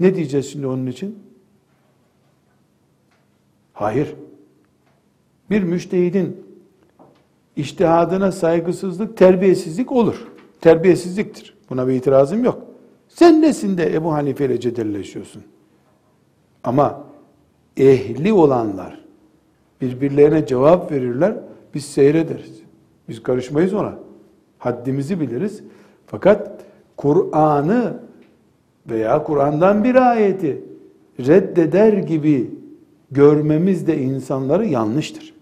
Ne diyeceğiz şimdi onun için? Hayır. Bir müştehidin iştihadına saygısızlık, terbiyesizlik olur. Terbiyesizliktir. Buna bir itirazım yok. Sen nesin de Ebu Hanife ile cedelleşiyorsun? Ama ehli olanlar birbirlerine cevap verirler, biz seyrederiz. Biz karışmayız ona. Haddimizi biliriz. Fakat Kur'an'ı veya Kur'an'dan bir ayeti reddeder gibi görmemiz de insanları yanlıştır.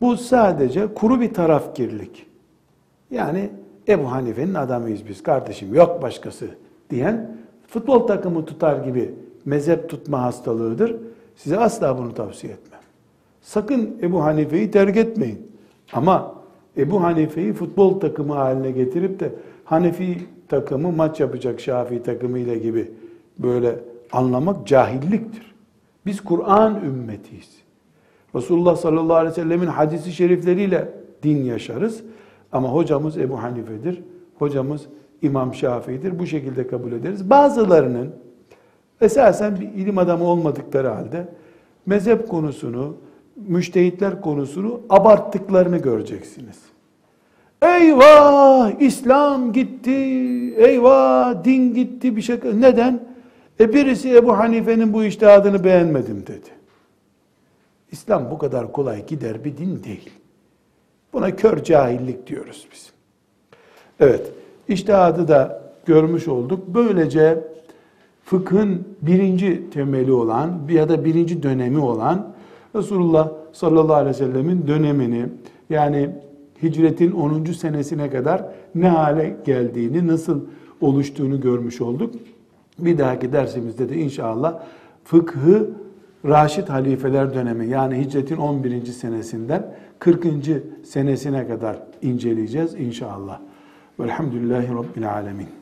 Bu sadece kuru bir tarafkirlik. Yani Ebu Hanife'nin adamıyız biz kardeşim yok başkası diyen futbol takımı tutar gibi mezhep tutma hastalığıdır. Size asla bunu tavsiye etmem. Sakın Ebu Hanife'yi terk etmeyin. Ama Ebu Hanife'yi futbol takımı haline getirip de Hanefi takımı maç yapacak Şafii takımıyla gibi böyle anlamak cahilliktir. Biz Kur'an ümmetiyiz. Resulullah sallallahu aleyhi ve sellemin hadisi şerifleriyle din yaşarız. Ama hocamız Ebu Hanife'dir. Hocamız İmam Şafii'dir. Bu şekilde kabul ederiz. Bazılarının esasen bir ilim adamı olmadıkları halde mezhep konusunu, müştehitler konusunu abarttıklarını göreceksiniz. Eyvah İslam gitti, eyvah din gitti bir şey. Neden? E birisi Ebu Hanife'nin bu iştihadını beğenmedim dedi. İslam bu kadar kolay gider bir din değil. Buna kör cahillik diyoruz biz. Evet, iştihadı da görmüş olduk. Böylece fıkhın birinci temeli olan ya da birinci dönemi olan Resulullah sallallahu aleyhi ve sellemin dönemini yani hicretin 10. senesine kadar ne hale geldiğini, nasıl oluştuğunu görmüş olduk. Bir dahaki dersimizde de inşallah fıkhı Raşid halifeler dönemi yani hicretin 11. senesinden 40. senesine kadar inceleyeceğiz inşallah. Velhamdülillahi Rabbil Alemin.